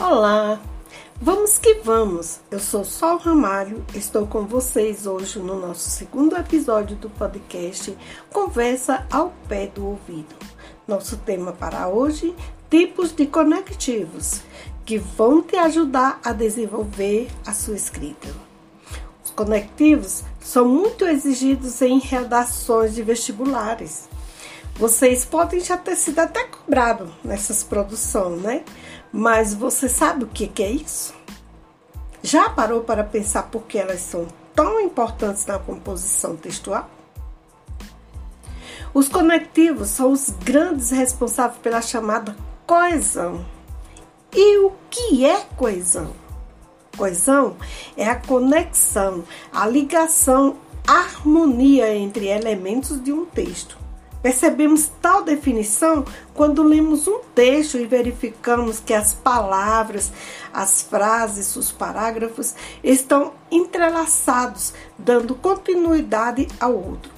Olá, vamos que vamos. Eu sou Sol Ramalho, estou com vocês hoje no nosso segundo episódio do podcast Conversa ao Pé do Ouvido. Nosso tema para hoje: tipos de conectivos que vão te ajudar a desenvolver a sua escrita. Os conectivos são muito exigidos em redações de vestibulares. Vocês podem já ter sido até cobrado nessas produções, né? Mas você sabe o que, que é isso? Já parou para pensar por que elas são tão importantes na composição textual? Os conectivos são os grandes responsáveis pela chamada coesão. E o que é coesão? Coesão é a conexão, a ligação, a harmonia entre elementos de um texto. Percebemos tal definição quando lemos um texto e verificamos que as palavras, as frases, os parágrafos estão entrelaçados, dando continuidade ao outro.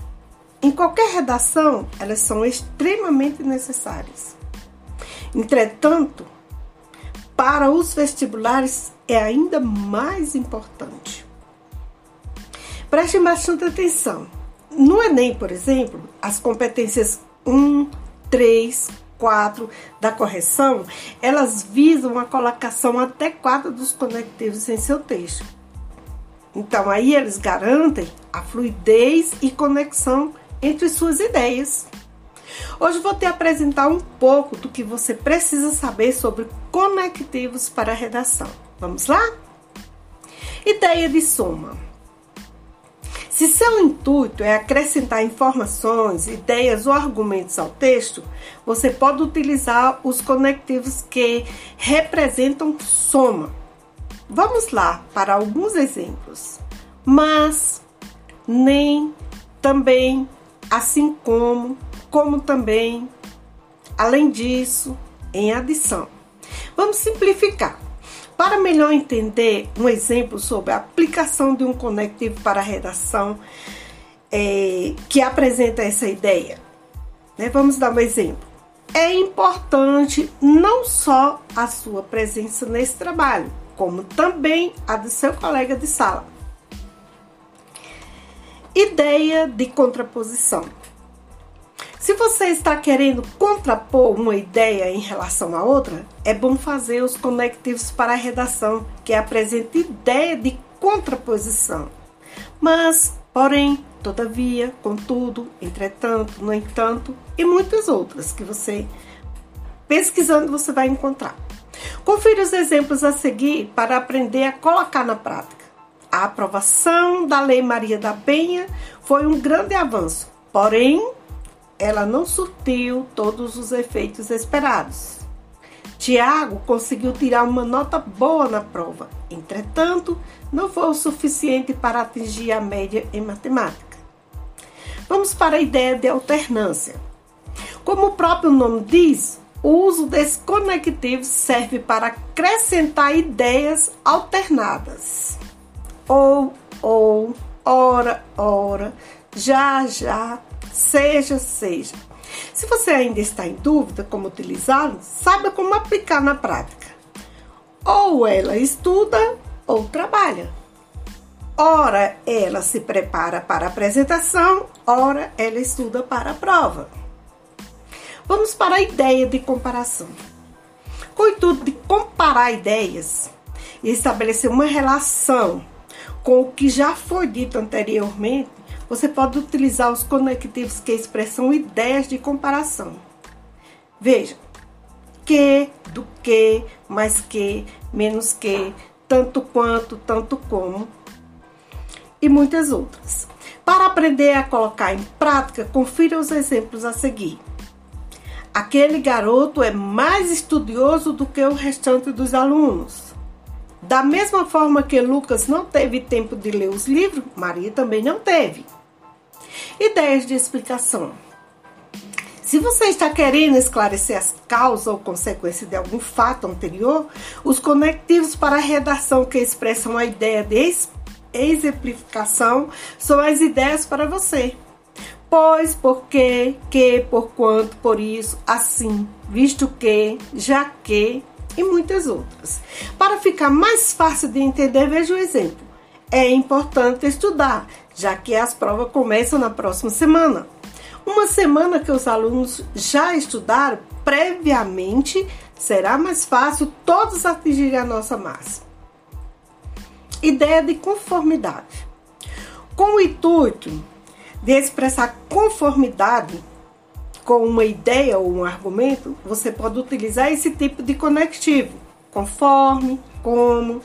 Em qualquer redação, elas são extremamente necessárias. Entretanto, para os vestibulares é ainda mais importante. Preste bastante atenção no Enem, por exemplo, as competências 1, 3, 4 da correção, elas visam a colocação adequada dos conectivos em seu texto. Então, aí eles garantem a fluidez e conexão entre suas ideias. Hoje vou te apresentar um pouco do que você precisa saber sobre conectivos para a redação. Vamos lá? Ideia de soma. Se seu intuito é acrescentar informações, ideias ou argumentos ao texto, você pode utilizar os conectivos que representam soma. Vamos lá para alguns exemplos. Mas, nem, também, assim como, como também, além disso, em adição. Vamos simplificar. Para melhor entender um exemplo sobre a aplicação de um conectivo para a redação é, que apresenta essa ideia, né? vamos dar um exemplo. É importante não só a sua presença nesse trabalho, como também a do seu colega de sala. Ideia de contraposição. Se você está querendo contrapor uma ideia em relação à outra, é bom fazer os conectivos para a redação, que apresenta ideia de contraposição. Mas, porém, todavia, contudo, entretanto, no entanto e muitas outras que você pesquisando você vai encontrar. Confira os exemplos a seguir para aprender a colocar na prática. A aprovação da Lei Maria da Penha foi um grande avanço, porém ela não surtiu todos os efeitos esperados. Tiago conseguiu tirar uma nota boa na prova, entretanto, não foi o suficiente para atingir a média em matemática. Vamos para a ideia de alternância. Como o próprio nome diz, o uso desse conectivo serve para acrescentar ideias alternadas. Ou, ou, ora, ora, já, já, seja, seja. Se você ainda está em dúvida como utilizá-lo, saiba como aplicar na prática. Ou ela estuda ou trabalha. Ora ela se prepara para a apresentação, ora ela estuda para a prova. Vamos para a ideia de comparação. Com o intuito de comparar ideias e estabelecer uma relação com o que já foi dito anteriormente, você pode utilizar os conectivos que expressam ideias de comparação. Veja, que, do que, mais que, menos que, tanto quanto, tanto como e muitas outras. Para aprender a colocar em prática, confira os exemplos a seguir. Aquele garoto é mais estudioso do que o restante dos alunos. Da mesma forma que Lucas não teve tempo de ler os livros, Maria também não teve. Ideias de explicação. Se você está querendo esclarecer as causas ou consequências de algum fato anterior, os conectivos para a redação que expressam a ideia de exemplificação são as ideias para você. Pois, porque, que, por quanto, por isso, assim, visto que, já que, e muitas outras. Para ficar mais fácil de entender, veja o exemplo. É importante estudar, já que as provas começam na próxima semana. Uma semana que os alunos já estudaram previamente, será mais fácil todos atingirem a nossa massa. Ideia de conformidade. Com o intuito de expressar conformidade com uma ideia ou um argumento, você pode utilizar esse tipo de conectivo: conforme, como,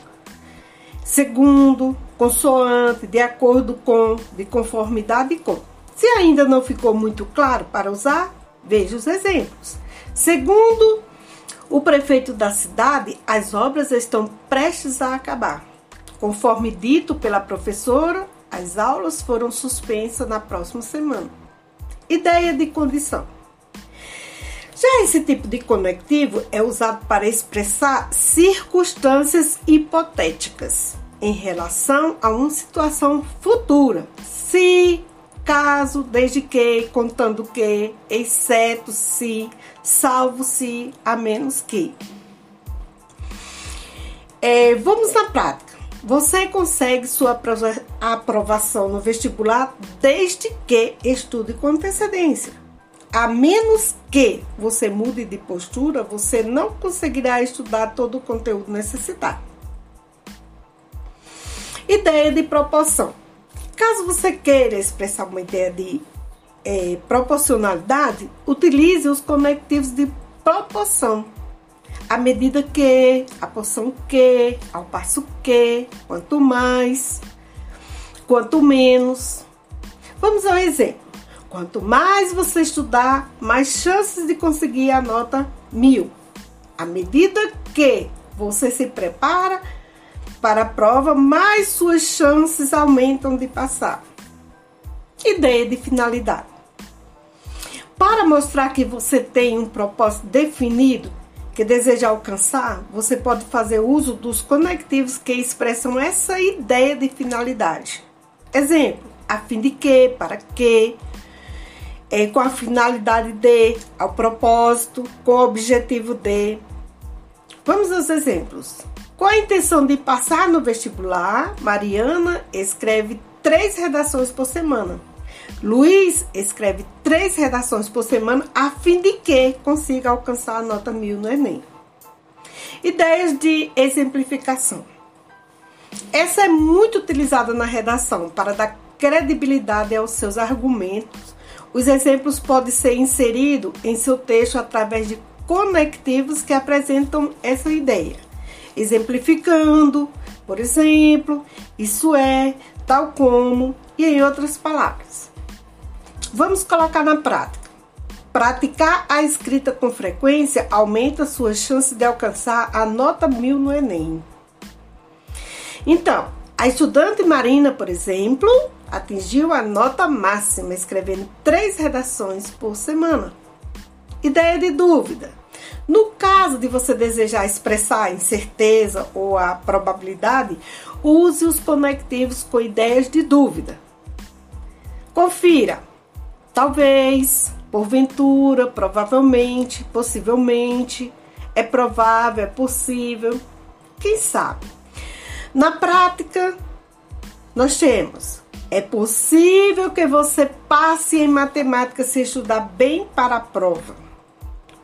segundo, consoante, de acordo com, de conformidade com. Se ainda não ficou muito claro para usar, veja os exemplos. Segundo o prefeito da cidade, as obras estão prestes a acabar. Conforme dito pela professora, as aulas foram suspensas na próxima semana. Ideia de condição. Já esse tipo de conectivo é usado para expressar circunstâncias hipotéticas em relação a uma situação futura. Se, caso, desde que, contando que, exceto se, salvo se, a menos que. É, vamos na prática. Você consegue sua aprovação no vestibular desde que estude com antecedência. A menos que você mude de postura, você não conseguirá estudar todo o conteúdo necessitado. Ideia de proporção. Caso você queira expressar uma ideia de é, proporcionalidade, utilize os conectivos de proporção à medida que, a porção que, ao passo que, quanto mais, quanto menos. Vamos ao exemplo. Quanto mais você estudar, mais chances de conseguir a nota mil. À medida que você se prepara para a prova, mais suas chances aumentam de passar. Ideia de finalidade. Para mostrar que você tem um propósito definido, que deseja alcançar, você pode fazer uso dos conectivos que expressam essa ideia de finalidade. Exemplo: a fim de que, para que, é, com a finalidade de, ao propósito, com o objetivo de. Vamos aos exemplos. Com a intenção de passar no vestibular, Mariana escreve três redações por semana. Luiz escreve três redações por semana a fim de que consiga alcançar a nota mil no Enem. Ideias de exemplificação. Essa é muito utilizada na redação para dar credibilidade aos seus argumentos. Os exemplos podem ser inseridos em seu texto através de conectivos que apresentam essa ideia, exemplificando, por exemplo, isso é, tal como, e em outras palavras. Vamos colocar na prática. Praticar a escrita com frequência aumenta suas chances de alcançar a nota mil no Enem. Então, a estudante Marina, por exemplo, atingiu a nota máxima escrevendo três redações por semana. Ideia de dúvida. No caso de você desejar expressar a incerteza ou a probabilidade, use os conectivos com ideias de dúvida. Confira Talvez, porventura, provavelmente, possivelmente, é provável, é possível, quem sabe. Na prática, nós temos é possível que você passe em matemática se estudar bem para a prova.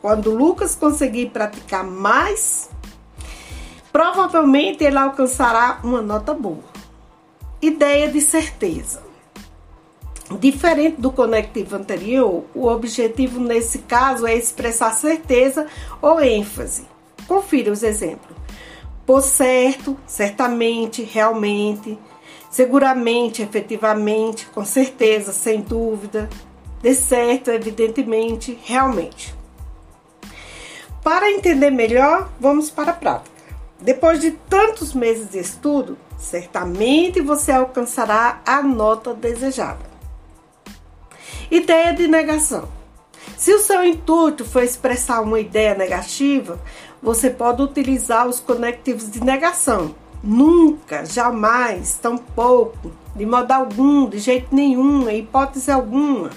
Quando Lucas conseguir praticar mais, provavelmente ele alcançará uma nota boa. Ideia de certeza. Diferente do conectivo anterior, o objetivo nesse caso é expressar certeza ou ênfase. Confira os exemplos. Por certo, certamente, realmente, seguramente, efetivamente, com certeza, sem dúvida, de certo, evidentemente, realmente. Para entender melhor, vamos para a prática. Depois de tantos meses de estudo, certamente você alcançará a nota desejada. Ideia de negação. Se o seu intuito for expressar uma ideia negativa, você pode utilizar os conectivos de negação. Nunca, jamais, tampouco, de modo algum, de jeito nenhum, em hipótese alguma.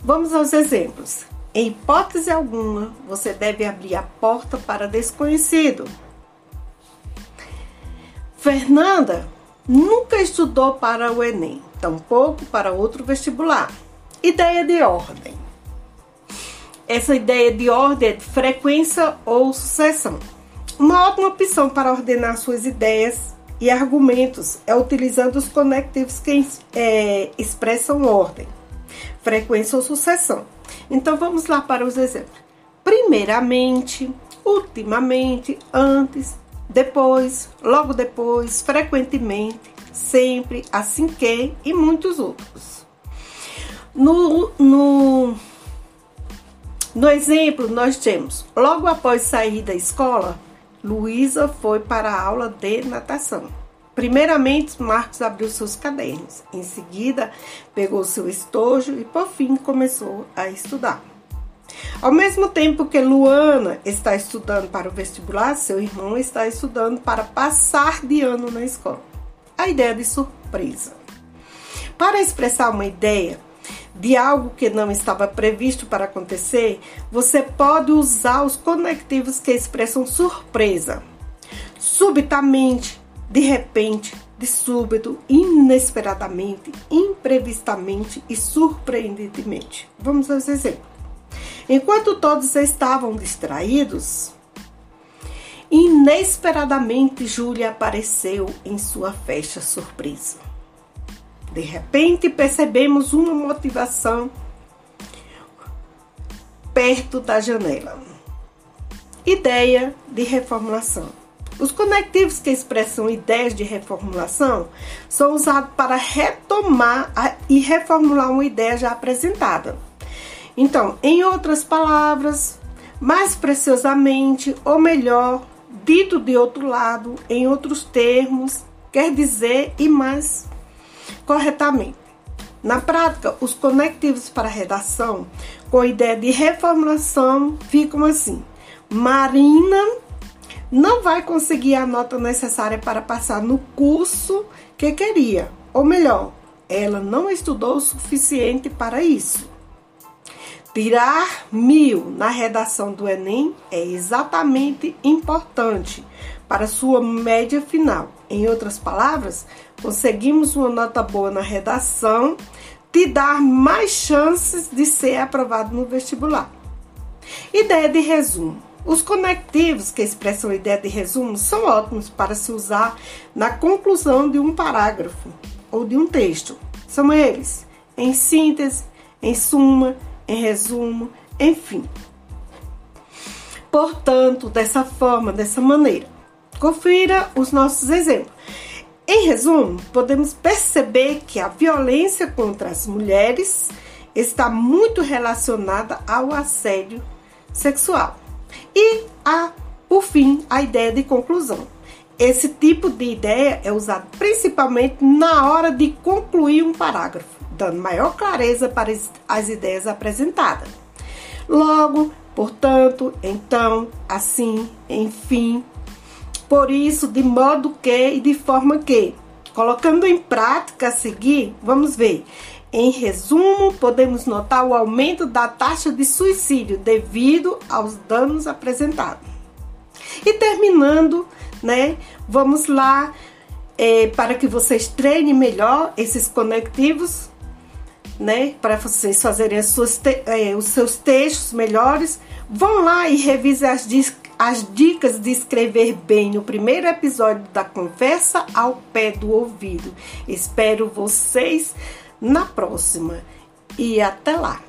Vamos aos exemplos. em hipótese alguma, você deve abrir a porta para desconhecido. Fernanda nunca estudou para o Enem, tampouco para outro vestibular. Ideia de ordem. Essa ideia de ordem é de frequência ou sucessão. Uma ótima opção para ordenar suas ideias e argumentos é utilizando os conectivos que é, expressam ordem, frequência ou sucessão. Então vamos lá para os exemplos. Primeiramente, ultimamente, antes, depois, logo depois, frequentemente, sempre, assim que e muitos outros. No, no, no exemplo, nós temos, logo após sair da escola, Luísa foi para a aula de natação. Primeiramente, Marcos abriu seus cadernos. Em seguida, pegou seu estojo e, por fim, começou a estudar. Ao mesmo tempo que Luana está estudando para o vestibular, seu irmão está estudando para passar de ano na escola. A ideia de surpresa. Para expressar uma ideia, de algo que não estava previsto para acontecer, você pode usar os conectivos que expressam surpresa. Subitamente, de repente, de súbito, inesperadamente, imprevistamente e surpreendentemente. Vamos aos exemplos. Enquanto todos estavam distraídos, inesperadamente Júlia apareceu em sua festa surpresa. De repente percebemos uma motivação perto da janela. Ideia de reformulação. Os conectivos que expressam ideias de reformulação são usados para retomar e reformular uma ideia já apresentada. Então, em outras palavras, mais preciosamente, ou melhor, dito de outro lado, em outros termos, quer dizer e mais corretamente. Na prática, os conectivos para redação com a ideia de reformulação ficam assim: Marina não vai conseguir a nota necessária para passar no curso que queria, ou melhor, ela não estudou o suficiente para isso. Tirar mil na redação do Enem é exatamente importante para sua média final. Em outras palavras, conseguimos uma nota boa na redação, te dar mais chances de ser aprovado no vestibular. Ideia de resumo. Os conectivos que expressam ideia de resumo são ótimos para se usar na conclusão de um parágrafo ou de um texto. São eles: em síntese, em suma, em resumo, enfim. Portanto, dessa forma, dessa maneira, confira os nossos exemplos. Em resumo, podemos perceber que a violência contra as mulheres está muito relacionada ao assédio sexual. E a, por fim, a ideia de conclusão. Esse tipo de ideia é usado principalmente na hora de concluir um parágrafo, dando maior clareza para as ideias apresentadas. Logo, portanto, então, assim, enfim, por isso, de modo que e de forma que. Colocando em prática a seguir, vamos ver. Em resumo, podemos notar o aumento da taxa de suicídio devido aos danos apresentados. E terminando, né? Vamos lá é, para que vocês treinem melhor esses conectivos, né? Para vocês fazerem suas é, os seus textos melhores. Vão lá e revisem as as dicas de escrever bem no primeiro episódio da conversa ao pé do ouvido. Espero vocês na próxima e até lá!